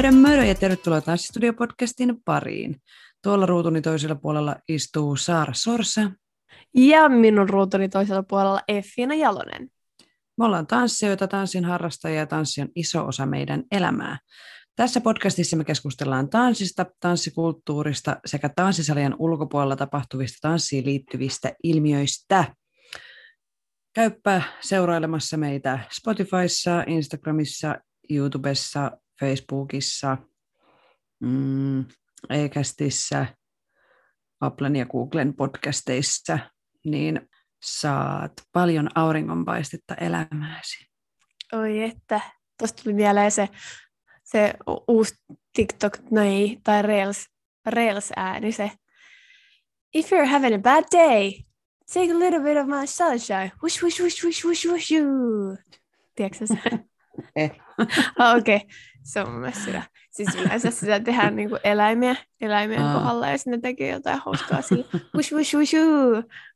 Mörö mörö ja tervetuloa Tanssistudio-podcastin pariin. Tuolla ruutuni toisella puolella istuu Saara Sorsa. Ja minun ruutuni toisella puolella Effina Jalonen. Me ollaan tanssijoita, tanssin harrastajia ja tanssi on iso osa meidän elämää. Tässä podcastissa me keskustellaan tanssista, tanssikulttuurista sekä tanssisalien ulkopuolella tapahtuvista tanssiin liittyvistä ilmiöistä. Käyppä seurailemassa meitä Spotifyssa, Instagramissa, YouTubessa, Facebookissa, mm, Ekästissä, Applen ja Googlen podcasteissa, niin saat paljon auringonpaistetta elämääsi. Oi että, tuosta tuli mieleen se, se uusi TikTok noi, tai Reels, Reels ääni, se If you're having a bad day, take a little bit of my sunshine. Whoosh, whoosh, whoosh, whoosh, whoosh, whoosh, Tiedätkö sen? Eh. ah, Okei, okay. Se on mun mielestä sitä. Siis yleensä sitä tehdään niinku eläimiä, eläimien Aa. kohdalla ja sitten ne tekee jotain hauskaa sillä whoosh, whoosh, whoosh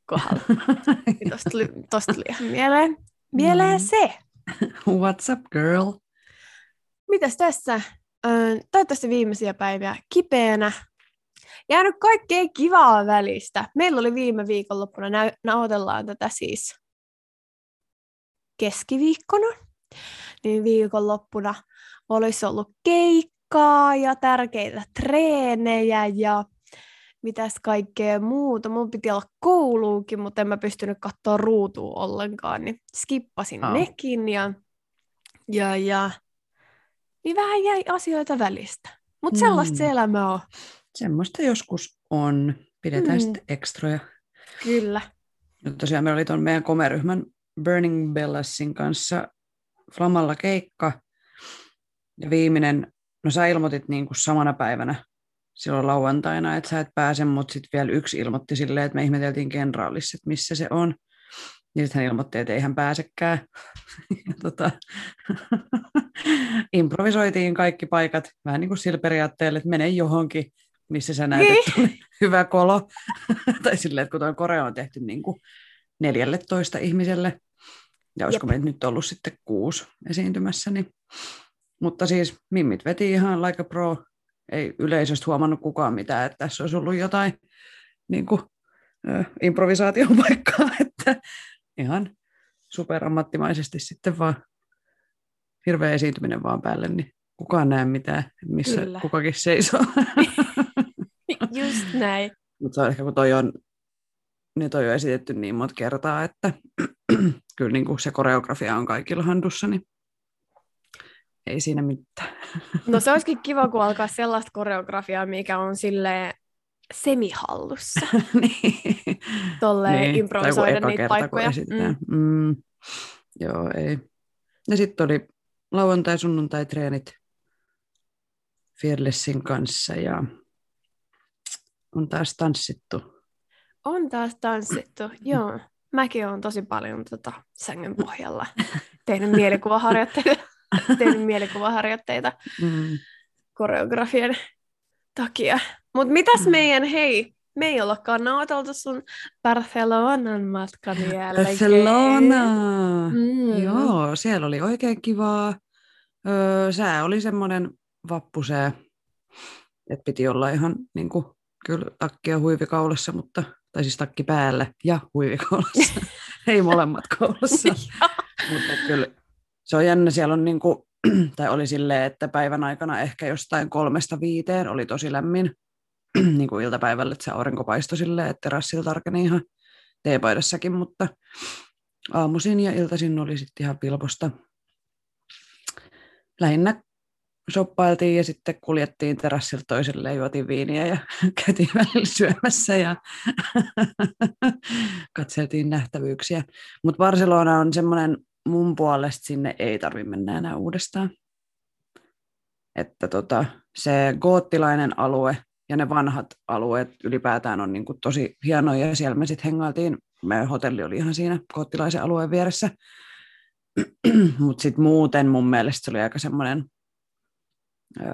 kohdalla. Niin Tosta tuli, tosta tuli ihan mieleen, mieleen Mm. se. What's up, girl? Mitäs tässä? Toivottavasti viimeisiä päiviä kipeänä. Jäänyt kaikkea kivaa välistä. Meillä oli viime viikonloppuna, nä- nautellaan tätä siis keskiviikkona. Niin viikonloppuna olisi ollut keikkaa ja tärkeitä treenejä ja mitäs kaikkea muuta. Mun piti olla kouluukin, mutta en mä pystynyt katsoa ruutua ollenkaan, niin skippasin Aa. nekin ja, ja, ja niin vähän jäi asioita välistä. Mutta sellaista Mm. se elämä on. Semmoista joskus on. Pidetään Mm. sitten ekstroja. Kyllä. Ja tosiaan meillä oli tuon meidän komeryhmän Burning Bellassin kanssa Flamalla keikka. Ja viimeinen, no sä ilmoitit niin kuin samana päivänä silloin lauantaina, että sä et pääse, mutta sitten vielä yksi ilmoitti silleen, että me ihmeteltiin kenraalissa, että missä se on. Ja sitten hän ilmoitti, että ei hän pääsekään. Ja tota, improvisoitiin kaikki paikat vähän niin kuin sillä periaatteella, että mene johonkin, missä sä näet, että on hyvä kolo. tai silleen, että kun tuo koreo on tehty niin kuin 14 ihmiselle, ja olisiko meitä nyt ollut sitten kuusi esiintymässä, niin mutta siis mimmit veti ihan like a pro. Ei yleisöstä huomannut kukaan mitään, että tässä olisi ollut jotain niin kuin, ö, improvisaation paikkaa, että ihan superammattimaisesti sitten vaan hirveä esiintyminen vaan päälle, niin kukaan näe mitään, missä Kyllä. kukakin seisoo. Just näin. Mutta se on ehkä kun toi on, niin toi on esitetty niin monta kertaa, että kyllä niin kuin se koreografia on kaikilla handussa, niin ei siinä mitään. No se olisikin kiva, kun alkaa sellaista koreografiaa, mikä on sille semihallussa. niin. Tolleen niin. improvisoida niitä kerta, paikkoja. Mm. Mm. Joo, ei. Ja sitten oli lauantai, sunnuntai treenit Fearlessin kanssa ja on taas tanssittu. On taas tanssittu, joo. Mäkin olen tosi paljon tota, sängyn pohjalla tehnyt mielikuvaharjoitteita, tehnyt mielikuvaharjoitteita Mm. koreografian takia. Mutta mitäs Mm. meidän, hei, me ei ollakaan nauteltu sun Barcelonan matkan jälkeen. Barcelona! Mm. Joo, siellä oli oikein kivaa. Öö, sää oli semmoinen vappusää, että piti olla ihan niin kuin, kyllä takkia huivikaulassa, mutta, tai siis takki päällä ja huivikaulassa. Ei molemmat kaulassa. mutta kyllä se on jännä, siellä on niin kuin, tai oli silleen, että päivän aikana ehkä jostain kolmesta viiteen oli tosi lämmin niin kuin iltapäivällä, että se aurinko paistoi silleen, että terassilla tarkeni ihan teepaidassakin, mutta aamuisin ja iltaisin oli sitten ihan pilposta. Lähinnä shoppailtiin ja sitten kuljettiin terassilta toiselle juotiin viiniä ja käytiin välillä syömässä ja katseltiin nähtävyyksiä. Mutta Barcelona on semmoinen mun puolesta sinne ei tarvitse mennä enää uudestaan. Että tota, se goottilainen alue ja ne vanhat alueet ylipäätään on niin tosi hienoja ja siellä me sitten hengailtiin. Meidän hotelli oli ihan siinä goottilaisen alueen vieressä. Mutta sitten muuten mun mielestä se oli aika semmoinen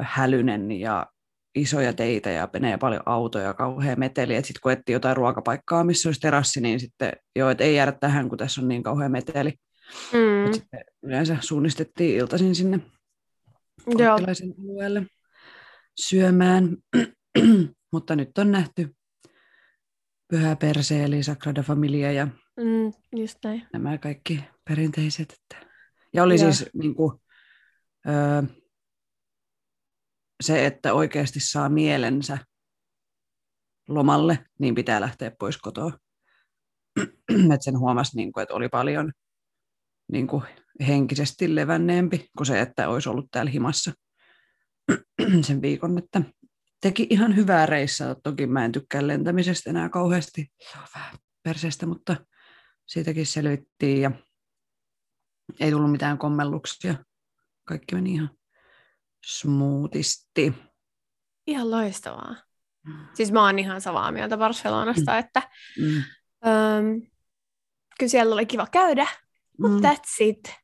hälynen ja isoja teitä ja menee paljon autoja, kauhean meteli. Sitten kun etsii jotain ruokapaikkaa, missä olisi terassi, niin sitten joo, että ei jäädä tähän, kun tässä on niin kauhean meteli. Mm. Sitten yleensä suunnistettiin iltaisin sinne kotilaisen alueelle syömään. Mutta nyt on nähty Pyhä Perse eli Sagrada Familia ja mm, just näin. nämä kaikki perinteiset. Että... Ja oli Joo. siis niin kuin, öö, se, että oikeasti saa mielensä lomalle, niin pitää lähteä pois kotoa. että sen huomasi, niin kuin, että oli paljon niin kuin, henkisesti levänneempi kuin se, että olisi ollut täällä himassa sen viikon. Että teki ihan hyvää reissaa. Toki mä en tykkää lentämisestä enää kauheasti. Se on vähän perseestä, mutta siitäkin selvittiin ja ei tullut mitään kommelluksia. Kaikki meni ihan smoothisti. Ihan loistavaa. Mm. Siis mä oon ihan samaa mieltä Barcelonasta, mm. että mm. Um, kyllä siellä oli kiva käydä, mutta mm. that's it.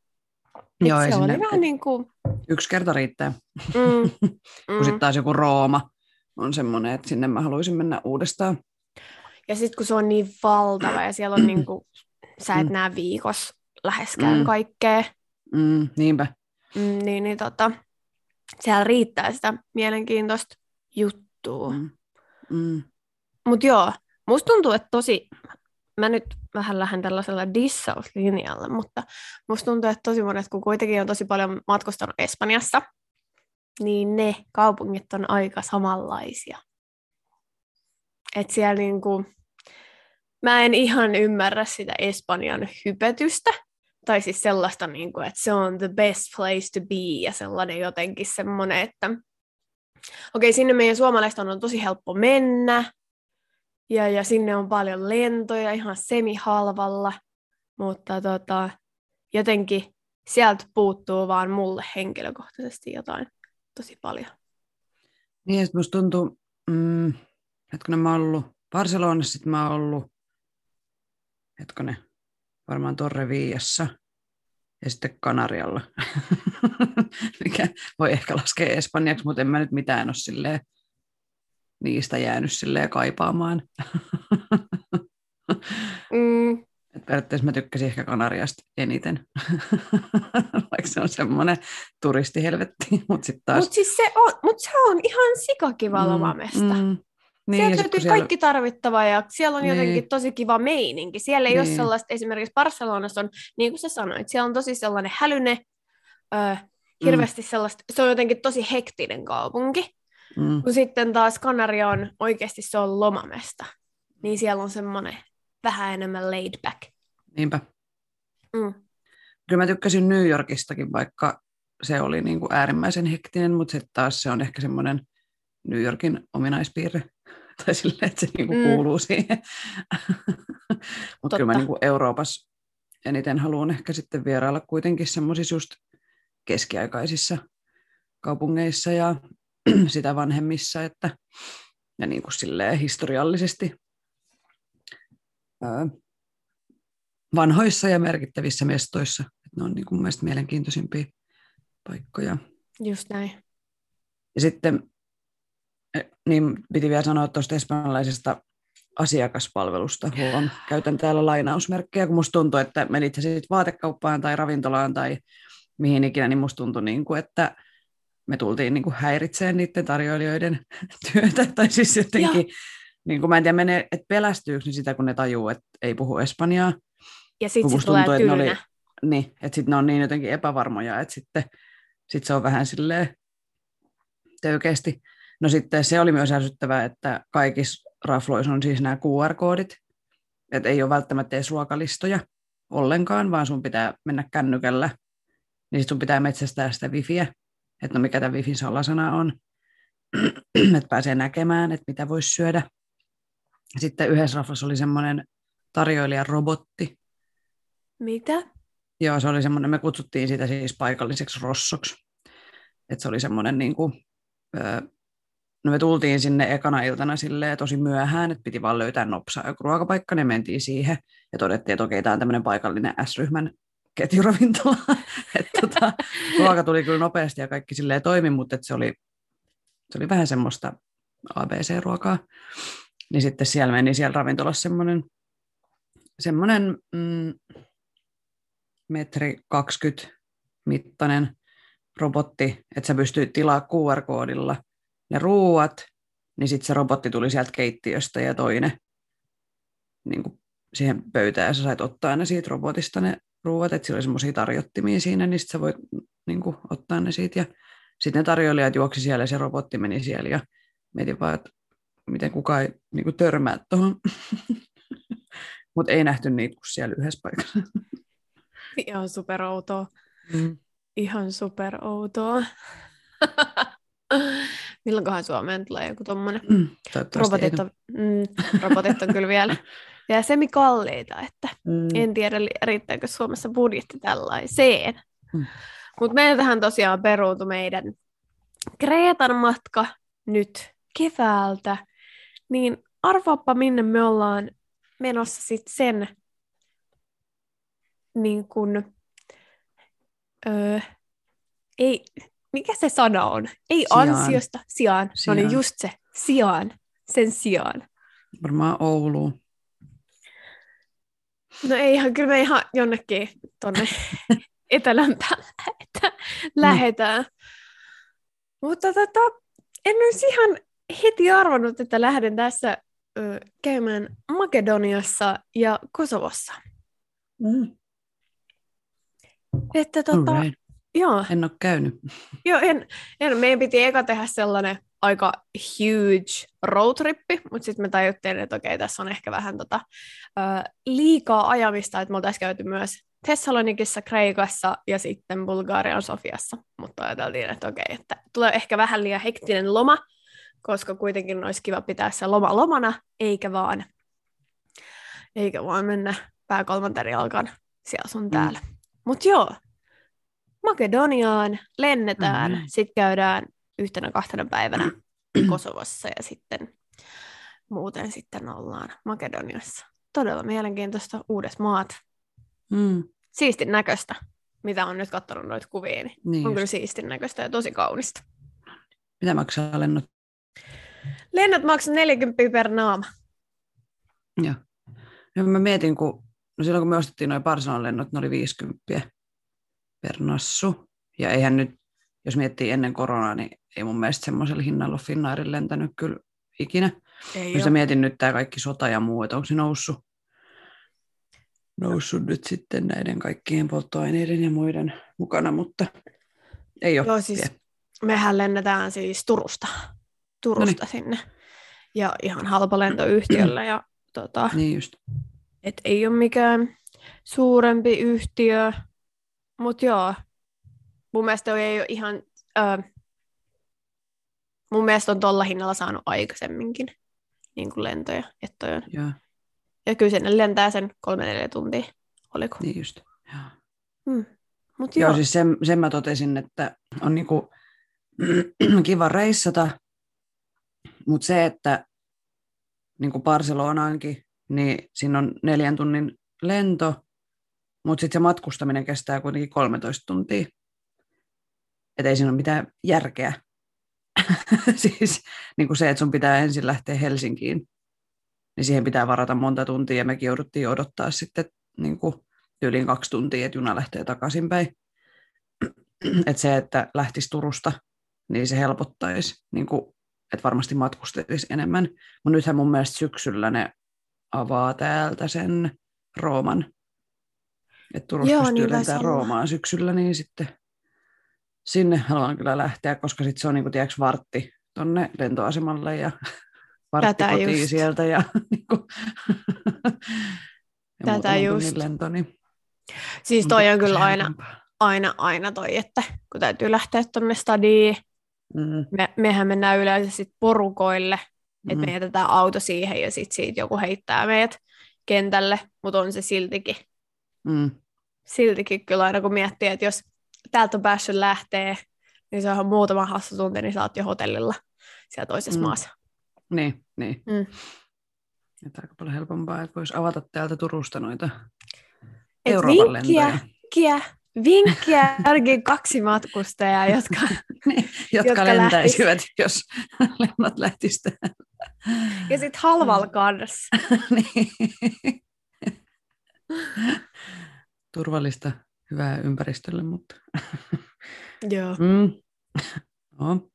Joo, se oli vähän niin kuin... Yksi kerta riittää. Mm. Kun sitten mm. taas joku Rooma on semmoinen, että sinne mä haluaisin mennä uudestaan. Ja sitten kun se on niin valtava ja siellä on niin kuin, sä et mm. näe viikossa läheskään mm. kaikkea. Mm, niinpä. Mm, niin, niin tota, siellä riittää sitä mielenkiintoista juttua. Mm. Mm. Mutta joo, musta tuntuu, että tosi, mä nyt vähän lähden tällaisella dissauslinjalla, mutta musta tuntuu, että tosi monet, kun kuitenkin on tosi paljon matkustanut Espanjassa, niin ne kaupungit on aika samanlaisia. Et siellä niinku, mä en ihan ymmärrä sitä Espanjan hypetystä, tai siis sellaista, niin kuin, että se on the best place to be ja sellainen jotenkin semmoinen, että okei, sinne meidän suomalaiset on tosi helppo mennä ja, ja sinne on paljon lentoja ihan semihalvalla, mutta tota, jotenkin sieltä puuttuu vaan mulle henkilökohtaisesti jotain tosi paljon. Niin, että musta tuntuu, mm, kun mä oon ollut Barcelonassa, sitten mä oon ollut, hetkone, varmaan Torreviassa ja sitten Kanarialla, mikä voi ehkä laskea espanjaksi, mutta en mä nyt mitään ole silleen, niistä jäänyt silleen kaipaamaan. mm. Et periaatteessa mä tykkäsin ehkä Kanariasta eniten, vaikka se on semmoinen turistihelvetti. Mutta taas... mut siis se on, mut se on ihan sikakiva mm, lomamesta. Mm, niin, Sieltä löytyy siellä... kaikki tarvittava ja siellä on niin. jotenkin tosi kiva meininki. Siellä ei niin. ole sellaista, esimerkiksi Barcelonassa on, niin kuin sä sanoit, siellä on tosi sellainen hälyne, ö, hirveästi mm. sellaista, se on jotenkin tosi hektinen kaupunki. Mm. Kun sitten taas Kanaria on oikeasti se on lomamesta, niin siellä on semmoinen vähän enemmän laid back. Niinpä. Mm. Kyllä mä tykkäsin New Yorkistakin, vaikka se oli niin kuin äärimmäisen hektinen, mutta sitten taas se on ehkä semmoinen New Yorkin ominaispiirre. tai silleen, että se niinku mm. kuuluu siihen. Mutta kyllä mä niinku Euroopassa eniten haluan ehkä sitten vierailla kuitenkin semmoisissa just keskiaikaisissa kaupungeissa ja sitä vanhemmissa, että ja niin kuin silleen historiallisesti vanhoissa ja merkittävissä mestoissa. Että ne on niin kuin mielestäni mielenkiintoisimpia paikkoja. Just näin. Ja sitten niin piti vielä sanoa tuosta espanjalaisesta asiakaspalvelusta. Huom, käytän täällä lainausmerkkejä, kun musta tuntuu, että menit sitten vaatekauppaan tai ravintolaan tai mihin ikinä, niin musta tuntui, niin kuin, että me tultiin niin kuin häiritseen niiden tarjoilijoiden työtä. Tai siis jotenkin, niin kuin, mä en tiedä, mene, että pelästyykö sitä, kun ne tajuu, että ei puhu espanjaa. Ja sitten se tulee tuntuu, että oli, Niin, että sitten ne on niin jotenkin epävarmoja, että sitten sit se on vähän silleen töykeästi. No sitten se oli myös ärsyttävää, että kaikissa rafloissa on siis nämä QR-koodit, että ei ole välttämättä edes ruokalistoja ollenkaan, vaan sun pitää mennä kännykällä, niin sit sun pitää metsästää sitä wifiä, että no mikä tämä wifin salasana on, että pääsee näkemään, että mitä voisi syödä. Sitten yhdessä raflassa oli semmoinen tarjoilijan robotti. Mitä? Joo, se oli semmoinen, me kutsuttiin sitä siis paikalliseksi rossoksi. Että se oli semmoinen niin kuin, öö, no me tultiin sinne ekana iltana silleen tosi myöhään, että piti vaan löytää nopsaa joku ruokapaikka, niin mentiin siihen ja todettiin, että okei, tämä on tämmöinen paikallinen S-ryhmän ketjuravintola. että tota, ruoka tuli kyllä nopeasti ja kaikki silleen toimi, mutta se oli, se oli vähän semmoista ABC-ruokaa. Niin sitten siellä meni siellä ravintolassa semmoinen, semmoinen mm, metri 20 mittainen robotti, että sä pystyit tilaa QR-koodilla ne ruuat, niin sitten se robotti tuli sieltä keittiöstä ja toinen niin kuin siihen pöytään ja sä sait ottaa ne siitä robotista ne ruuat, että sillä oli semmoisia tarjottimia siinä, niin sitten sä voit niin kuin, ottaa ne siitä. Ja sitten ne tarjoilijat juoksi siellä ja se robotti meni siellä ja mietin vaan, että miten kukaan ei niin kuin, törmää tuohon. Mutta ei nähty niitä kuin siellä yhdessä paikassa. Ihan superoutoa. Mm. Ihan superoutoa. Milloinkohan Suomeen tulee joku tommonen? Mm, robotit, on, mm, robotit on kyllä vielä, vielä semikalliita, että mm. en tiedä riittääkö Suomessa budjetti tällaiseen. Mm. Mutta meiltähän tosiaan peruutu meidän Kreetan matka nyt keväältä, niin arvaappa minne me ollaan menossa sitten sen niin kun, öö, ei, mikä se sana on? Ei sijaan. ansiosta, sijaan. sijaan. No niin, just se, sijaan, sen sijaan. Varmaan Ouluun. No ei ihan, kyllä me ihan jonnekin tonne etelämpään että lähetään. Mm. Mutta tota, en olisi ihan heti arvannut, että lähden tässä ö, käymään Makedoniassa ja Kosovossa. Mm. Että tota, joo. En ole käynyt. Joo, en, en, meidän piti eka tehdä sellainen aika huge roadtrippi, mutta sitten me tajuttiin, että okei, tässä on ehkä vähän tota, ö, liikaa ajamista, että me oltaisiin käyty myös Thessalonikissa, Kreikassa ja sitten Bulgarian Sofiassa, mutta ajateltiin, että okei, että tulee ehkä vähän liian hektinen loma, koska kuitenkin olisi kiva pitää se loma lomana, eikä vaan, eikä vaan mennä pää kolmanteri alkan siellä sun mm. täällä. Mm. Mutta joo, Makedoniaan lennetään, mm-hmm. sitten käydään yhtenä kahtena päivänä Kosovossa ja sitten muuten sitten ollaan Makedoniassa. Todella mielenkiintoista uudet maat. Mm. Siistin näköistä, mitä on nyt katsonut noita kuvia, niin, niin on just. kyllä siistin näköistä ja tosi kaunista. Mitä maksaa lennot? Lennot maksaa 40 per naama. Joo. Ja mä mietin, kun no silloin kun me ostettiin noin Barcelonan lennot, ne oli 50 per nassu. Ja eihän nyt, jos miettii ennen koronaa, niin ei mun mielestä semmoisella hinnalla ole Finnairin lentänyt kyllä ikinä. Ei jos mietin nyt tämä kaikki sota ja muu, että onko se noussut, noussut nyt sitten näiden kaikkien polttoaineiden ja muiden mukana, mutta ei ole. Joo, siis mehän lennetään siis Turusta, Turusta Noniin. sinne. Ja ihan halpa lentoyhtiöllä. Ja, tota, niin just. Et ei ole mikään suurempi yhtiö, mutta joo, mun mielestä ei ole ihan, äh, mun mielestä on tuolla hinnalla saanut aikaisemminkin niin kuin lentoja, että on. Ja. ja kyllä sinne lentää sen kolme neljä tuntia, oliko? Niin just, joo. Hmm. Mut joo. joo, siis sen, sen mä totesin, että on niinku kiva reissata, mutta se, että niin kuin Barcelonaankin, niin siinä on neljän tunnin lento, mutta sitten se matkustaminen kestää kuitenkin 13 tuntia. Että ei siinä ole mitään järkeä. siis niin kuin se, että sun pitää ensin lähteä Helsinkiin, niin siihen pitää varata monta tuntia, ja mekin jouduttiin odottaa sitten niin kuin yli kaksi tuntia, että juna lähtee takaisinpäin. että se, että lähtisi Turusta, niin se helpottaisi, niin kuin, että varmasti matkustelisi enemmän. Mutta nythän mun mielestä syksyllä ne avaa täältä sen Rooman että Turussa Joo, pystyy niin Roomaan syksyllä, niin sitten sinne haluan kyllä lähteä, koska sitten se on niin kuin, tiedätkö, vartti tonne lentoasemalle ja vartti Tätä kotiin just. sieltä ja, niin kuin, ja Tätä just. lento. Niin siis toi on kyllä aina, aina, aina toi, että kun täytyy lähteä tuonne stadiin, mm. me, mehän mennään yleensä sit porukoille, mm. että me jätetään auto siihen ja sitten siitä joku heittää meidät kentälle, mutta on se siltikin Mm. siltikin kyllä aina kun miettii, että jos täältä on päässyt lähtee, niin se on muutama hassu tunti, niin sä oot jo hotellilla siellä toisessa Mm. maassa. Niin, niin. Mm. Että aika paljon helpompaa, että voisi avata täältä Turusta noita Et Euroopan vinkkiä, lentoja, vinkkiä, vinkkiä ainakin kaksi matkustajaa, jotka niin, jotka, jotka lentäisivät, jos lennot lähtisivät. ja sitten halvalla kanssa. niin. Turvallista, hyvää ympäristölle, mutta... Joo. Mm. No,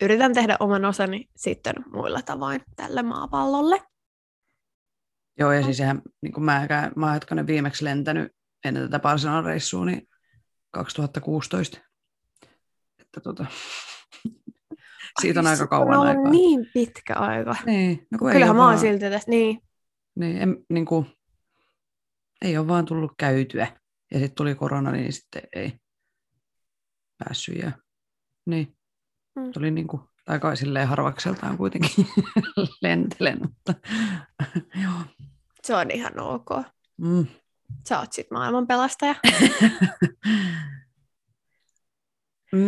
Yritän tehdä oman osani sitten muilla tavoin tälle maapallolle. Joo, ja siis sehän, niin kuin mä, mä oon viimeksi lentänyt ennen tätä Barcelona-reissua, niin 2016. Että tota, siitä on Ai, aika kauan on aikaa. niin pitkä aika. Niin, no Kyllähän mä oon vaan, silti tästä, niin. niin, en, niin kuin, ei ole vaan tullut käytyä. Ja sitten tuli korona, niin sitten ei päässyt. Ja, niin, Mm. tuli niin kuin, aika silleen harvakseltaan kuitenkin lentelen, mutta joo. Se on ihan ok. Mm. Sä oot sit maailman pelastaja. mm,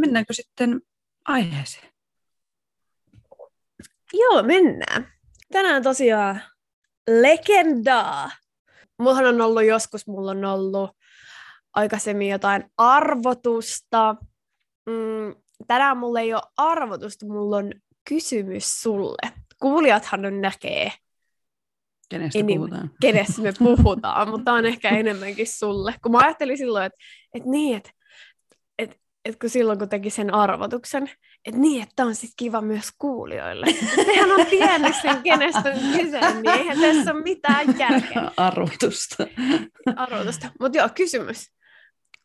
mennäänkö sitten aiheeseen? Joo, mennään. Tänään tosiaan legendaa. Mullahan on ollut joskus, mulla on ollut aikaisemmin jotain arvotusta. Mm, tänään mulla ei ole arvotusta, mulla on kysymys sulle. Kuulijathan nyt näkee, Kenestä Enim- puhutaan? kenestä me puhutaan, mutta on ehkä enemmänkin sulle. Kun mä ajattelin silloin, että, että niin, että, että, että kun silloin kun teki sen arvotuksen, että niin, että on sitten kiva myös kuulijoille. Sehän on tiennyt sen, kenestä on kyse, niin eihän tässä ole mitään järkeä Arvotusta. arvotusta. Mutta joo, kysymys.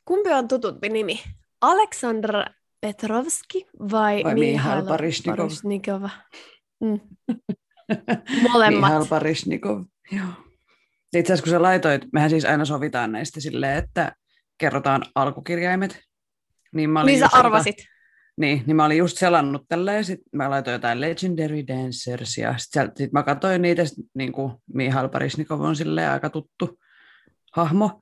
Kumpi on tutumpi nimi? Aleksandr Petrovski vai, Vai Mihail Baryshnikov? Baryshnikov? Mm. Molemmat. Mihail Baryshnikov. Joo. Itse asiassa kun sä laitoit, mehän siis aina sovitaan näistä silleen, että kerrotaan alkukirjaimet. Niin mä olin Niin sä arvasit. Niin, niin mä olin just selannut tällä ja sitten mä laitoin jotain Legendary Dancers ja sitten sit mä katsoin niitä, sit, niin kuin Mihail Baryshnikov on silleen aika tuttu hahmo,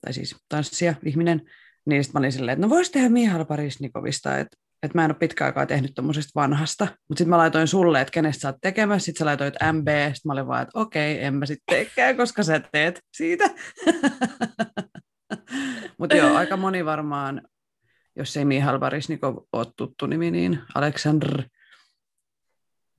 tai siis tanssija, ihminen, niin sitten mä olin silleen, että no vois tehdä Mihail Baryshnikovista, että että mä en ole pitkä aikaa tehnyt tuommoisesta vanhasta, mutta sitten mä laitoin sulle, että kenestä sä oot tekemässä, sitten sä laitoit MB, sitten mä olin vaan, että okei, en mä sitten teekään, koska sä teet siitä. mutta joo, aika moni varmaan jos ei Mihail Barisnikov ole tuttu nimi, niin Aleksandr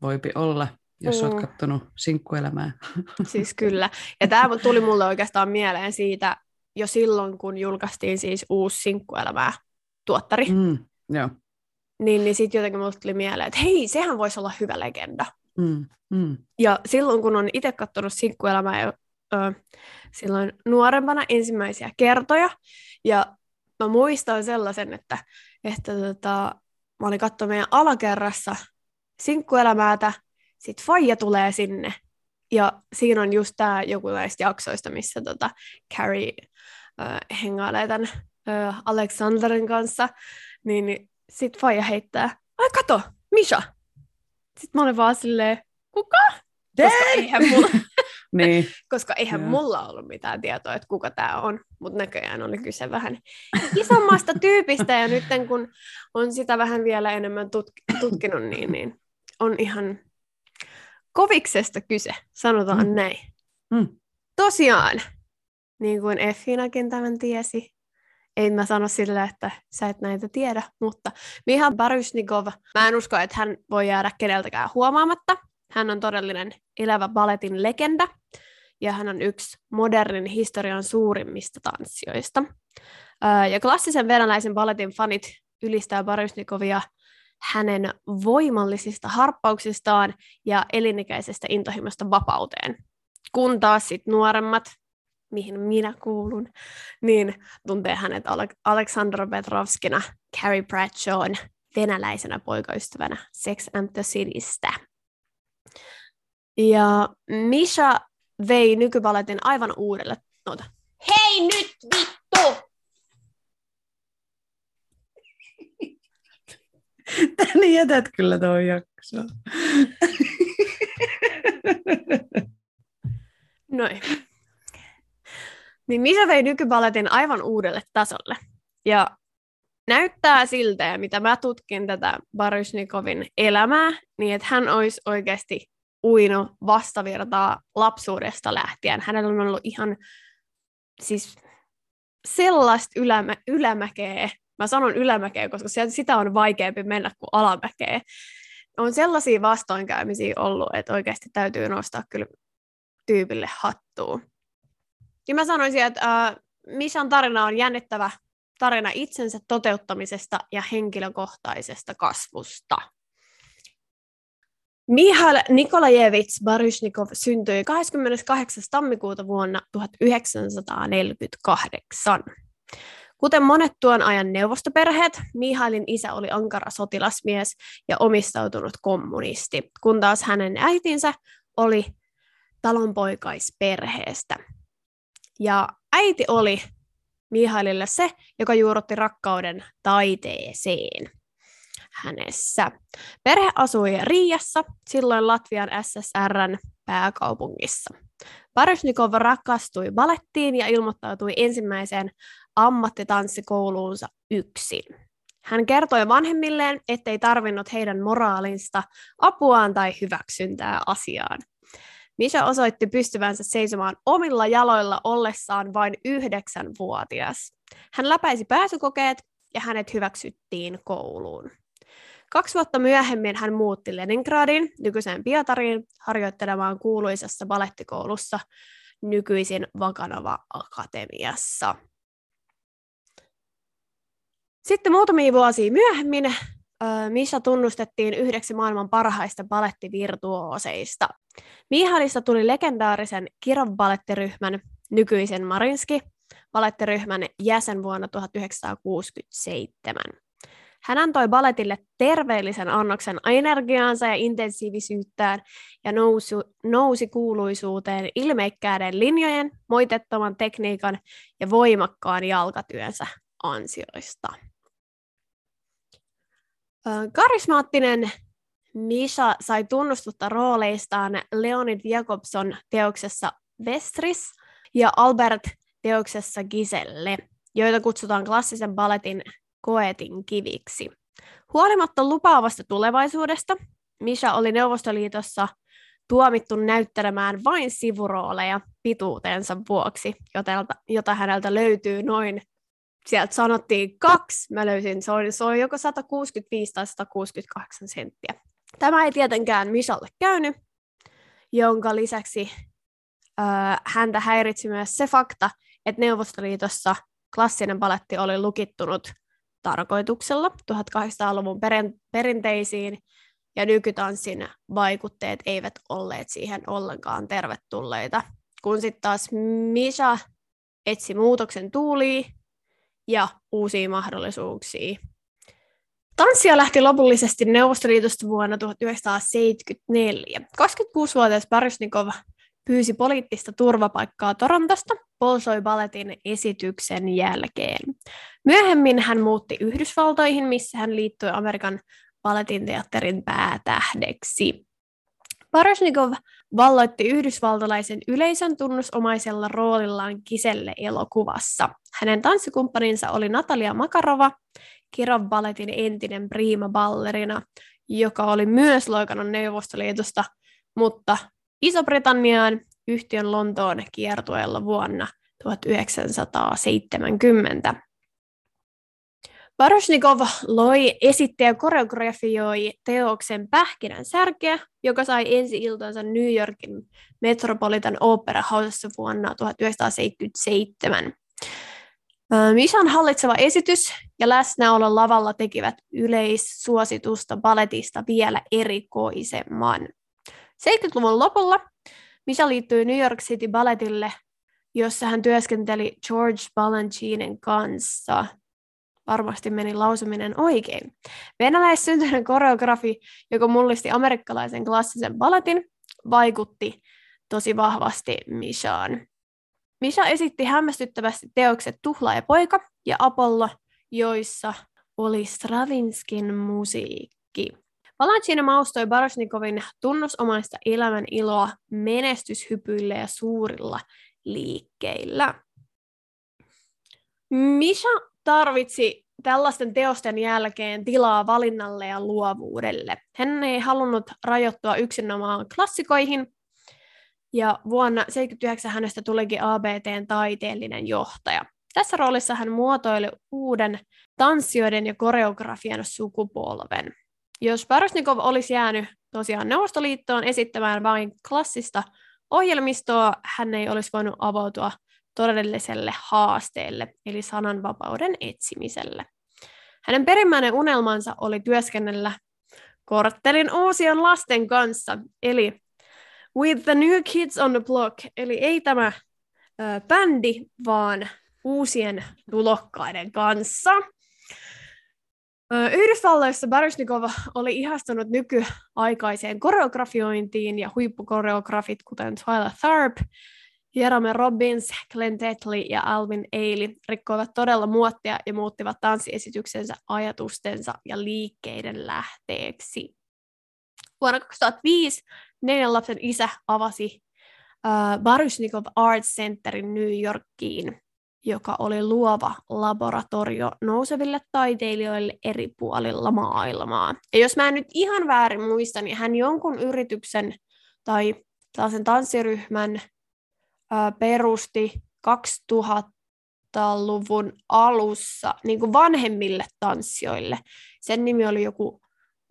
voipi olla, jos mm. Olet katsonut sinkkuelämää. Siis kyllä. Ja tämä tuli mulle oikeastaan mieleen siitä jo silloin, kun julkaistiin siis uusi sinkkuelämää tuottari. Mm. Joo. Niin, niin sitten jotenkin mulle tuli mieleen, että hei, sehän voisi olla hyvä legenda. Mm, mm, Ja silloin, kun on itse katsonut sinkkuelämää jo, ö, silloin nuorempana ensimmäisiä kertoja, ja mä muistan sellaisen, että, että tota, mä olin katsomaan meidän alakerrassa sinkkuelämäätä, sit Faija tulee sinne, ja siinä on just tää joku näistä jaksoista, missä tota Carrie ö, hengailee tämän ö, Alexanderin kanssa, niin, niin sit Faija heittää, ai kato, Misha! Sitten mä olin vaan silleen, kuka? Koska eihän mulla, niin, koska eihän Joo. mulla ollut mitään tietoa, että kuka tämä on, mutta näköjään oli kyse vähän isommasta tyypistä, ja nyt kun on sitä vähän vielä enemmän tutk- tutkinut, niin, niin on ihan koviksesta kyse, sanotaan Mm. näin. mm, Tosiaan, niin kuin Effinakin tämän tiesi, ei mä sano sillä, että sä et näitä tiedä, mutta Miha Barysnikov, mä en usko, että hän voi jäädä keneltäkään huomaamatta. Hän on todellinen elävä balletin legenda, ja hän on yksi modernin historian suurimmista tanssijoista. Ää, Ja klassisen venäläisen balletin fanit ylistää Barysnikovia hänen voimallisista harppauksistaan ja elinikäisestä intohimosta vapauteen. Kun taas sit nuoremmat, mihin minä kuulun, niin tuntee hänet Ale- Aleksandr Petrovskina, Carrie Bradshawn venäläisenä poikaystävänä Sex and the Citystä. Ja Misha vei nykybaletin aivan uudelle... Oota. Hei nyt vittu! tänne jätät kyllä tuo jakso. Noin. Niin Misha vei nykyballetin aivan uudelle tasolle. Ja näyttää siltä, ja mitä mä tutkin tätä Baryshnikovin elämää, niin että hän olisi oikeasti uinut vastavirtaa lapsuudesta lähtien. Hänellä on ollut ihan siis sellaista ylämä, ylämäkeä, mä sanon ylämäkeä, koska sitä on vaikeampi mennä kuin alamäkeä. On sellaisia vastoinkäymisiä ollut, että oikeasti täytyy nostaa kyllä tyypille hattua. Ja mä sanoisin, että äh, Mishan tarina on jännittävä tarina itsensä toteuttamisesta ja henkilökohtaisesta kasvusta. Mihail Nikolajevits Baryshnikov syntyi 28. tammikuuta vuonna 1948. Kuten monet tuon ajan neuvostoperheet, Mihailin isä oli ankara sotilasmies ja omistautunut kommunisti, kun taas hänen äitinsä oli talonpoikaisperheestä. Ja äiti oli Mihailille se, joka juurutti rakkauden taiteeseen hänessä. Perhe asui Riiassa, silloin Latvian SSRn pääkaupungissa. Parysnikov rakastui balettiin ja ilmoittautui ensimmäiseen ammattitanssikouluunsa yksin. Hän kertoi vanhemmilleen, ettei tarvinnut heidän moraalista apuaan tai hyväksyntää asiaan. Misha osoitti pystyvänsä seisomaan omilla jaloilla ollessaan vain yhdeksänvuotias. Hän läpäisi pääsykokeet ja hänet hyväksyttiin kouluun. Kaksi vuotta myöhemmin hän muutti Leningradin, nykyiseen Pietariin, harjoittelemaan kuuluisassa balettikoulussa, nykyisin Vakanova Akatemiassa. Sitten muutamia vuosia myöhemmin Misha tunnustettiin yhdeksi maailman parhaista balettivirtuooseista. Mihalista tuli legendaarisen Kirov balettiryhmän, nykyisen Marinski, balettiryhmän jäsen vuonna 1967. Hän antoi balletille terveellisen annoksen energiaansa ja intensiivisyyttään ja nousi, nousi kuuluisuuteen ilmeikkäiden linjojen, moitettoman tekniikan ja voimakkaan jalkatyönsä ansioista. Karismaattinen Misha sai tunnustusta rooleistaan Leonid Jakobson teoksessa Vestris ja Albert teoksessa Giselle, joita kutsutaan klassisen balletin koetin kiviksi. Huolimatta lupaavasta tulevaisuudesta, Misha oli Neuvostoliitossa tuomittu näyttelemään vain sivurooleja pituutensa vuoksi, jota häneltä löytyy noin, sieltä sanottiin kaksi, mä löysin, se on, se on joko 165 tai 168 senttiä. Tämä ei tietenkään Mishalle käynyt, jonka lisäksi ö, häntä häiritsi myös se fakta, että Neuvostoliitossa klassinen paletti oli lukittunut tarkoituksella 1800-luvun perinteisiin, ja nykytanssin vaikutteet eivät olleet siihen ollenkaan tervetulleita. Kun sitten taas Misha etsi muutoksen tuulia ja uusia mahdollisuuksia. Tanssia lähti lopullisesti Neuvostoliitosta vuonna 1974. 26-vuotias Baryshnikov pyysi poliittista turvapaikkaa Torontosta Bolshoi Balletin esityksen jälkeen. Myöhemmin hän muutti Yhdysvaltoihin, missä hän liittyi Amerikan Balletin teatterin päätähdeksi. Baryshnikov valloitti yhdysvaltalaisen yleisön tunnusomaisella roolillaan Kiselle elokuvassa. Hänen tanssikumppaninsa oli Natalia Makarova, Kirov Balletin entinen prima ballerina, joka oli myös loikannut Neuvostoliitosta, mutta Iso-Britanniaan yhtiön Lontoon kiertueella vuonna 1970. Baryshnikov loi, esitti ja koreografioi teoksen Pähkinän särkeä, joka sai ensi iltansa New Yorkin Metropolitan Opera Housessa vuonna 1977. Mishan hallitseva esitys ja läsnäolo lavalla tekivät yleissuositusta baletista vielä erikoisemman. 70-luvun lopulla Misha liittyi New York City Balletille, jossa hän työskenteli George Balanchinen kanssa. Varmasti meni lausuminen oikein. Venäläissyntyinen koreografi, joka mullisti amerikkalaisen klassisen balletin, vaikutti tosi vahvasti Mishaan. Misha esitti hämmästyttävästi teokset Tuhla ja poika ja Apollo, joissa oli Stravinskin musiikki. Valancina maustoi Baryshnikovin tunnusomaista elämän iloa menestyshypyillä ja suurilla liikkeillä. Misha tarvitsi tällaisten teosten jälkeen tilaa valinnalle ja luovuudelle. Hän ei halunnut rajoittua yksinomaan klassikoihin, ja vuonna 1979 hänestä tulikin ABTn taiteellinen johtaja. Tässä roolissa hän muotoili uuden tanssijoiden ja koreografian sukupolven. Jos Parosnikov olisi jäänyt tosiaan Neuvostoliittoon esittämään vain klassista ohjelmistoa, hän ei olisi voinut avautua todelliselle haasteelle, eli sananvapauden etsimiselle. Hänen perimmäinen unelmansa oli työskennellä korttelin uusien lasten kanssa, eli With the New Kids on the Block, eli ei tämä äh, bändi, vaan uusien tulokkaiden kanssa. Yhdysvalloissa Baryshnikov oli ihastunut nykyaikaiseen koreografiointiin ja huippukoreografit, kuten Twyla Tharp, Jerome Robbins, Glenn Tetley ja Alvin Ailey rikkoivat todella muottia ja muuttivat tanssiesityksensä ajatustensa ja liikkeiden lähteeksi. Vuonna 2005 neljän lapsen isä avasi uh, Baryshnikov Art Centerin New Yorkiin, joka oli luova laboratorio nouseville taiteilijoille eri puolilla maailmaa. Ja jos mä en nyt ihan väärin muista, niin hän jonkun yrityksen tai tällaisen tanssiryhmän perusti 2000-luvun alussa niin kuin vanhemmille tanssijoille. Sen nimi oli joku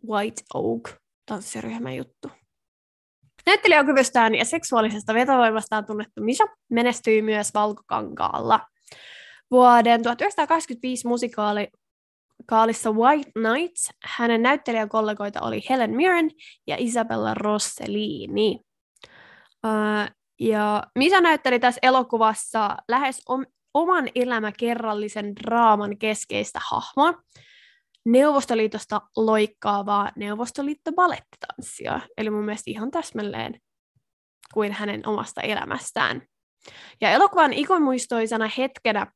White Oak tanssiryhmän juttu. Näyttelijäkyvystään ja seksuaalisesta vetovoimastaan tunnettu Misha menestyi myös Valkokankaalla. Vuoden 1985 musikaali Kaalissa White Nights hänen näyttelijäkollegoita oli Helen Mirren ja Isabella Rossellini. Uh, ja Misa näytteli tässä elokuvassa lähes om- oman elämäkerrallisen draaman keskeistä hahmoa, Neuvostoliitosta loikkaavaa Neuvostoliitto-balettitanssia. Eli mun mielestä ihan täsmälleen kuin hänen omasta elämästään. Ja elokuvan ikomuistoisena hetkenä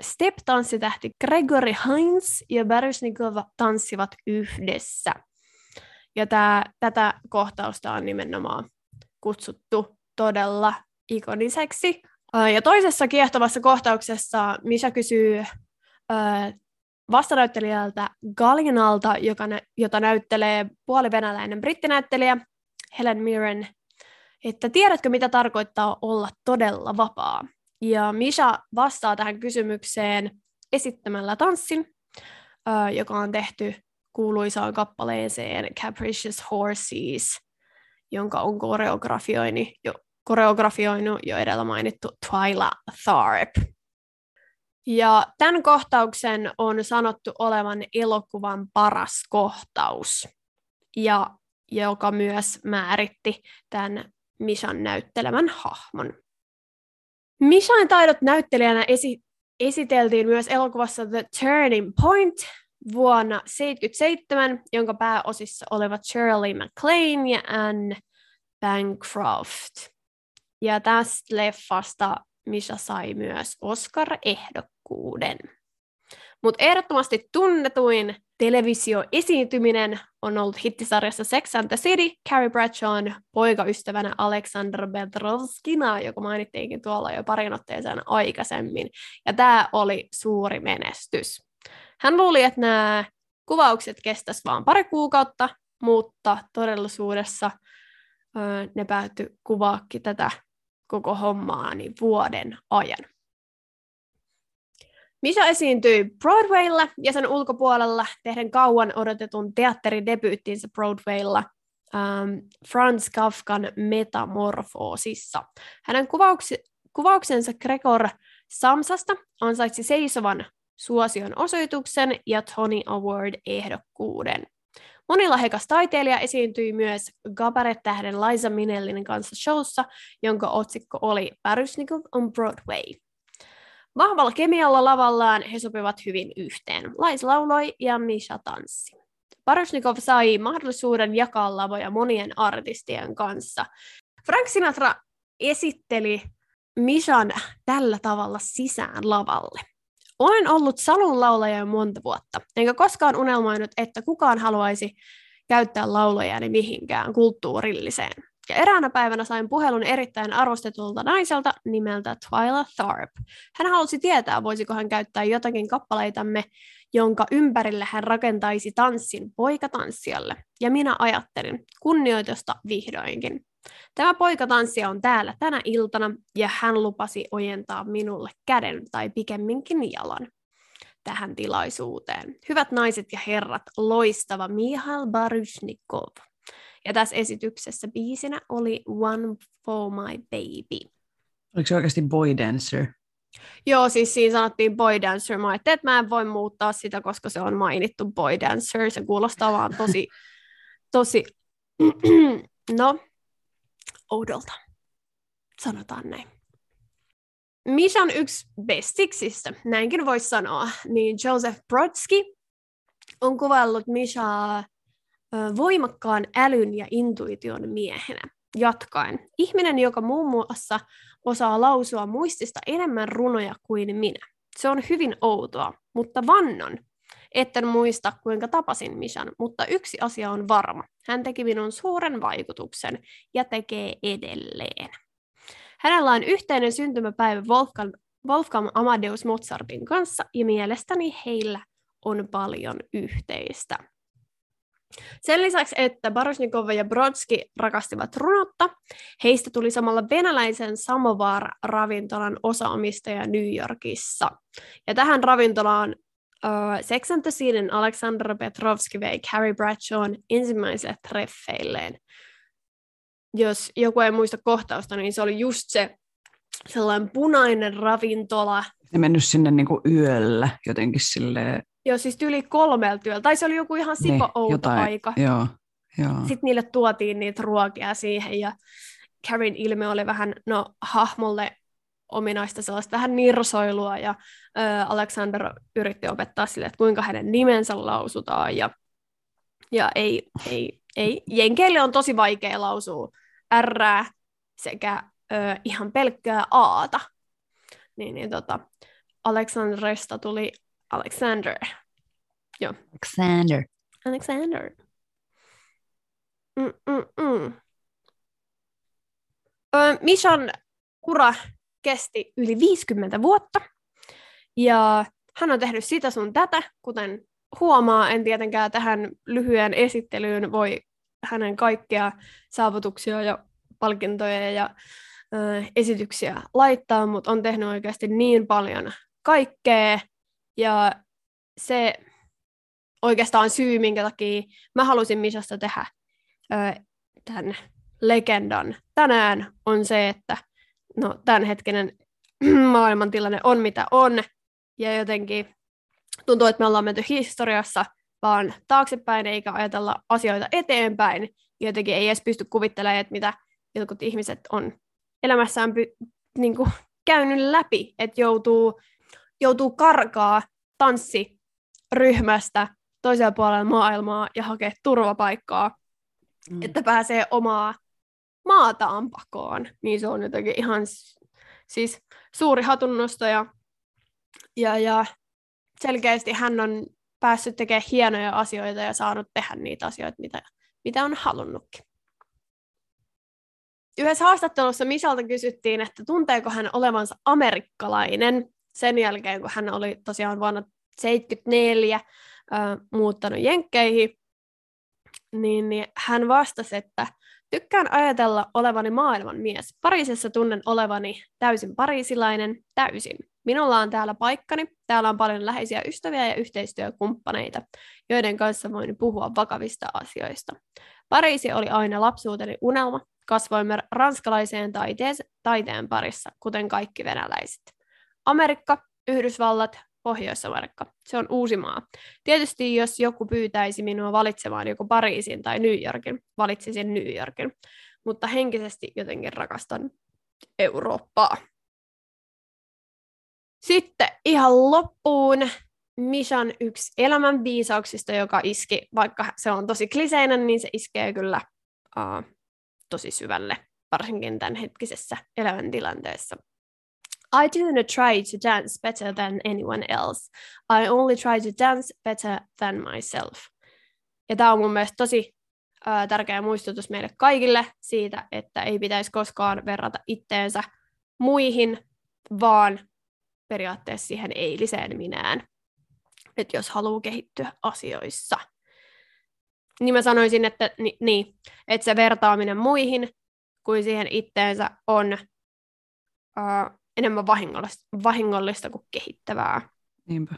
step-tanssitähti Gregory Hines ja Baryshnikov tanssivat yhdessä. Ja tää, tätä kohtausta on nimenomaan kutsuttu todella ikoniseksi. Ja toisessa kiehtovassa kohtauksessa Misha kysyy vastanäyttelijältä Galinalta, joka nä- jota näyttelee puolivenäläinen brittinäyttelijä Helen Mirren, että tiedätkö mitä tarkoittaa olla todella vapaa? Ja Misha vastaa tähän kysymykseen esittämällä tanssin, joka on tehty kuuluisaan kappaleeseen Capricious Horses, jonka on koreografioinut jo, koreografioinut jo edellä mainittu Twyla Tharp. Ja tämän kohtauksen on sanottu olevan elokuvan paras kohtaus, ja joka myös määritti tämän Mishan näyttelemän hahmon. Mishan taidot näyttelijänä esi- esiteltiin myös elokuvassa The Turning Point vuonna 1977, jonka pääosissa olivat Shirley MacLaine ja Anne Bancroft. Ja tästä leffasta Misha sai myös Oscar-ehdokkuuden. Mutta ehdottomasti tunnetuin televisioesiintyminen on ollut hittisarjassa Sex and the City, Carrie Bradshawn poikaystävänä Alexander Bedrovskina, joka mainittiinkin tuolla jo parin otteeseen aikaisemmin. Ja tämä oli suuri menestys. Hän luuli, että nämä kuvaukset kestäisivät vain pari kuukautta, mutta todellisuudessa ne päättyi kuvaakin tätä koko hommaani vuoden ajan. Misha esiintyi Broadwaylla ja sen ulkopuolella tehden kauan odotetun teatteridebyyttinsä Broadwaylla um, Franz Kafkan Metamorfoosissa. Hänen kuvauksi, kuvauksensa Gregor Samsasta ansaitsi seisovan suosion osoituksen ja Tony Award-ehdokkuuden. Moni lahjakas taiteilija esiintyi myös Gabaret-tähden Liza Minnellin kanssa showssa, jonka otsikko oli Parysnikov on Broadway. Vahvalla kemialla lavallaan he sopivat hyvin yhteen. Lais lauloi ja Misha tanssi. Parysnikov sai mahdollisuuden jakaa lavoja monien artistien kanssa. Frank Sinatra esitteli Mishan tällä tavalla sisään lavalle. Olen ollut salun laulaja jo monta vuotta, enkä koskaan unelmoinut, että kukaan haluaisi käyttää laulojani mihinkään kulttuurilliseen. Ja eräänä päivänä sain puhelun erittäin arvostetulta naiselta nimeltä Twyla Tharp. Hän halusi tietää, voisiko hän käyttää jotakin kappaleitamme, jonka ympärille hän rakentaisi tanssin poikatanssijalle. Ja minä ajattelin, kunnioitusta vihdoinkin. Tämä poikatanssija on täällä tänä iltana ja hän lupasi ojentaa minulle käden tai pikemminkin jalan tähän tilaisuuteen. Hyvät naiset ja herrat, loistava Mihail Baryshnikov. Ja tässä esityksessä biisinä oli One for my baby. Oliko se oikeasti boy dancer? Joo, siis siinä sanottiin boy dancer. Mä ajattelin, että mä en voi muuttaa sitä, koska se on mainittu boy dancer. Se kuulostaa vaan tosi, tosi, no, oudolta. Sanotaan näin. Mishan yksi bestiksistä, näinkin voisi sanoa, niin Joseph Brodsky on kuvaillut Mishaa voimakkaan älyn ja intuition miehenä. Jatkaen, ihminen, joka muun muassa osaa lausua muistista enemmän runoja kuin minä. Se on hyvin outoa, mutta vannon, etten muista kuinka tapasin Mishan, mutta yksi asia on varma. Hän teki minun suuren vaikutuksen ja tekee edelleen. Hänellä on yhteinen syntymäpäivä Wolfgang, Wolfgang Amadeus Mozartin kanssa ja mielestäni heillä on paljon yhteistä. Sen lisäksi, että Barosnikova ja Brodski rakastivat runotta, heistä tuli samalla venäläisen Samovar-ravintolan osaomistaja New Yorkissa. Ja tähän ravintolaan uh, Sex Alexander Petrovski vei Carrie Bradshawn ensimmäiselle treffeilleen. Jos joku ei muista kohtausta, niin se oli just se sellainen punainen ravintola. Ne mennyt sinne niinku yöllä jotenkin silleen Joo, siis yli kolmelta yöllä. Tai se oli joku ihan niin, sipo-outo niin, aika. Joo, joo. Sitten niille tuotiin niitä ruokia siihen ja Karin ilme oli vähän, no hahmolle ominaista sellaista vähän nirsoilua ja ö, Alexander yritti opettaa sille, että kuinka hänen nimensä lausutaan ja, ja ei, ei, ei. Jenkeille on tosi vaikea lausua R sekä ö, ihan pelkkää Aata. Niin, niin tota, Alexandresta tuli Alexander. Joo. Alexander. Alexander. Mm-mm-mm. Mishan ura kesti yli 50 vuotta, ja hän on tehnyt sitä sun tätä, kuten huomaa, en tietenkään tähän lyhyen esittelyyn voi hänen kaikkia saavutuksia ja palkintoja ja ö, esityksiä laittaa, mutta on tehnyt oikeasti niin paljon kaikkea, ja se oikeastaan syy, minkä takia mä halusin Misasta tehdä ö, tämän legendan tänään, on se, että no, tämänhetkinen maailmantilanne on mitä on, ja jotenkin tuntuu, että me ollaan menty historiassa vaan taaksepäin, eikä ajatella asioita eteenpäin, jotenkin ei edes pysty kuvittelemaan, että mitä jotkut ihmiset on elämässään py- niin kuin, käynyt läpi, että joutuu joutuu karkaa tanssiryhmästä toisella puolella maailmaa ja hakea turvapaikkaa, mm. että pääsee omaa maataan pakoon. Niin se on jotenkin ihan siis suuri hatunnosto ja, ja, ja selkeästi hän on päässyt tekemään hienoja asioita ja saanut tehdä niitä asioita, mitä, mitä on halunnutkin. Yhdessä haastattelussa Misalta kysyttiin, että tunteeko hän olevansa amerikkalainen, sen jälkeen, kun hän oli tosiaan vuonna 1974 äh, muuttanut Jenkkeihin, niin, niin hän vastasi, että tykkään ajatella olevani maailman mies. Pariisissa tunnen olevani täysin pariisilainen, täysin. Minulla on täällä paikkani, täällä on paljon läheisiä ystäviä ja yhteistyökumppaneita, joiden kanssa voin puhua vakavista asioista. Pariisi oli aina lapsuuteni unelma, kasvoimme ranskalaiseen taiteen parissa, kuten kaikki venäläiset. Amerikka, Yhdysvallat, Pohjois-Amerikka. Se on uusi maa. Tietysti jos joku pyytäisi minua valitsemaan joko Pariisin tai New Yorkin, valitsisin New Yorkin. Mutta henkisesti jotenkin rakastan Eurooppaa. Sitten ihan loppuun Mishan yksi elämän viisauksista, joka iski, vaikka se on tosi kliseinen, niin se iskee kyllä uh, tosi syvälle, varsinkin tämän hetkisessä elämäntilanteessa. I didn't try to dance better than anyone else. I only try to dance better than myself. Ja tämä on mun mielestä tosi ää, tärkeä muistutus meille kaikille siitä, että ei pitäisi koskaan verrata itteensä muihin, vaan periaatteessa siihen eiliseen minään, että jos haluaa kehittyä asioissa. Niin mä sanoisin, että, ni, niin, että se vertaaminen muihin kuin siihen itteensä on ää, enemmän vahingollista, vahingollista kuin kehittävää. Niinpä.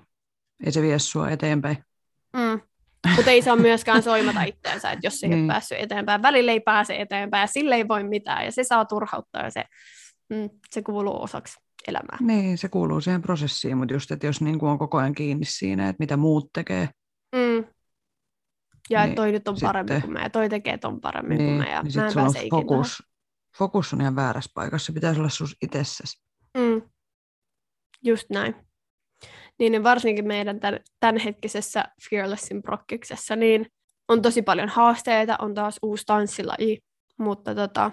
Ei se vie sua eteenpäin. Mm. Mutta ei saa myöskään soimata itteensä, että jos ei niin. ole päässyt eteenpäin, välillä ei pääse eteenpäin ja sille ei voi mitään ja se saa turhauttaa ja se, mm, se kuuluu osaksi elämää. Niin, se kuuluu siihen prosessiin, mutta just, että jos niin kuin on koko ajan kiinni siinä, että mitä muut tekee. Mm. Ja niin, että toi nyt on sitten, paremmin kuin mä ja toi tekee ton paremmin niin, kuin mä ja niin mä en pääse fokus, fokus on ihan väärässä paikassa, se pitäisi olla sus itsessäsi. Just näin. Niin, niin varsinkin meidän tämän, tämänhetkisessä Fearlessin prokkiksessa, niin on tosi paljon haasteita, on taas uusi tanssilaji, mutta tota,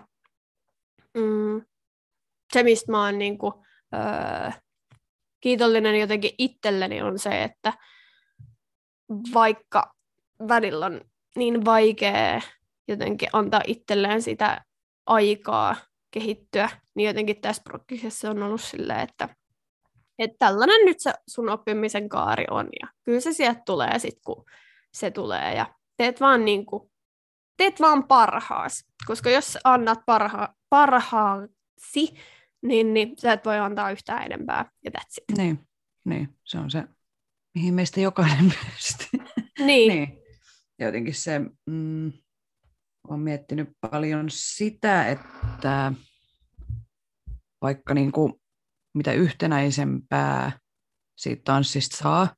mm, se, mistä mä oon niin kuin, öö, kiitollinen jotenkin itselleni on se, että vaikka välillä on niin vaikea jotenkin antaa itselleen sitä aikaa kehittyä, niin jotenkin tässä prokkisessa on ollut silleen, että että tällainen nyt se sun oppimisen kaari on ja kyllä se sieltä tulee sitten, kun se tulee ja teet vaan, niin kuin, teet vaan parhaas, koska jos annat parha, parhaasi, niin, niin sä et voi antaa yhtään enempää ja that's it. Niin, niin, se on se, mihin meistä jokainen pystyy. Niin. niin. Jotenkin se, mm, olen miettinyt paljon sitä, että vaikka niin kuin mitä yhtenäisempää siitä tanssista saa,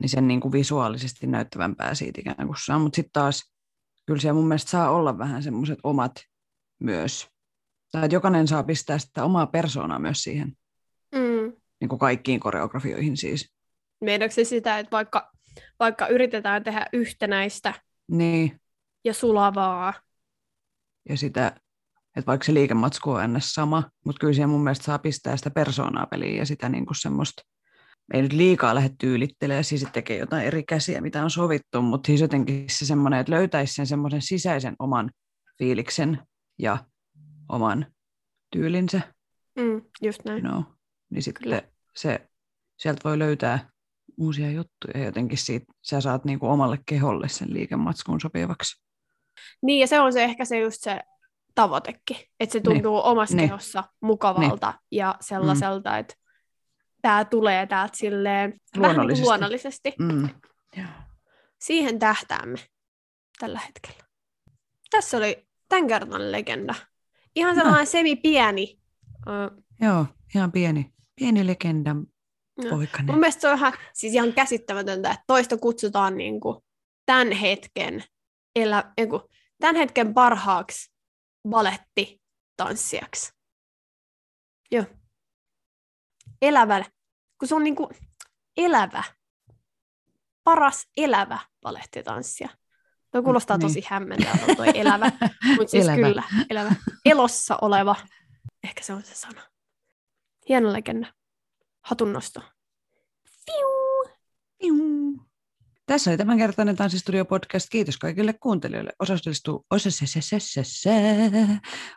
niin sen niin kuin visuaalisesti näyttävämpää siitä ikään kuin saa. Mutta sitten taas kyllä siellä mun mielestä saa olla vähän semmoiset omat myös. Tai että jokainen saa pistää sitä omaa persoonaa myös siihen. Mm. Niin kuin kaikkiin koreografioihin siis. Meidänkö se sitä, että vaikka, vaikka yritetään tehdä yhtenäistä niin. ja sulavaa. Ja sitä että vaikka se liikematsku on ennessä sama, mutta kyllä siihen mun mielestä saa pistää sitä persoonaa peliin ja sitä niin kuin semmoista, ei nyt liikaa lähde tyylittelemään, siis tekee jotain eri käsiä, mitä on sovittu, mutta siis jotenkin se semmoinen, että löytäisi sen semmoisen sisäisen oman fiiliksen ja oman tyylinsä. Mm, just näin. No, niin sitten se, sieltä voi löytää uusia juttuja jotenkin siitä, sä saat niin kuin omalle keholle sen liikematskun sopivaksi. Niin, ja se on se ehkä se just se tavoitekin. Että se tuntuu niin. omassa niin. kehossa mukavalta niin. ja sellaiselta, mm. että tämä tulee täältä silleen luonnollisesti. Vähän luonnollisesti. Mm. Siihen tähtäämme tällä hetkellä. Tässä oli tämän kertan legenda. Ihan sellainen no. semi-pieni. Uh, Joo, ihan pieni. Pieni legenda. No. Mun mielestä se on ihan, siis ihan käsittämätöntä, että toista kutsutaan niin kuin tämän hetken, elä, tämän hetken parhaaksi valetti tanssijaksi. Joo. Elävä, kun se on niinku elävä, paras elävä tanssija. Tuo kuulostaa niin. tosi hämmentävältä tuo elävä, mutta siis elävä. kyllä, elävä, elossa oleva, ehkä se on se sana. Hieno legenda. Hatunnosto. Fiu! Fiu! Tässä oli tämänkertainen Tanssistudio-podcast. Kiitos kaikille kuuntelijoille. Osallistu,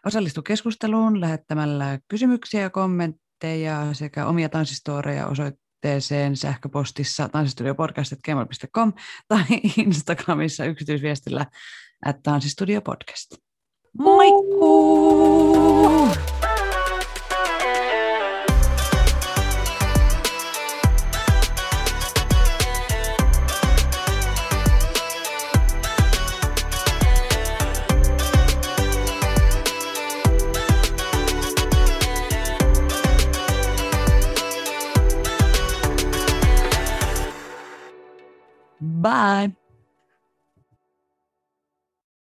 osallistu keskusteluun lähettämällä kysymyksiä ja kommentteja sekä omia tanssistoreja osoitteeseen sähköpostissa tanssistudiopodcast.gmail.com tai Instagramissa yksityisviestillä at tanssistudiopodcast. Moikkuu! Bye.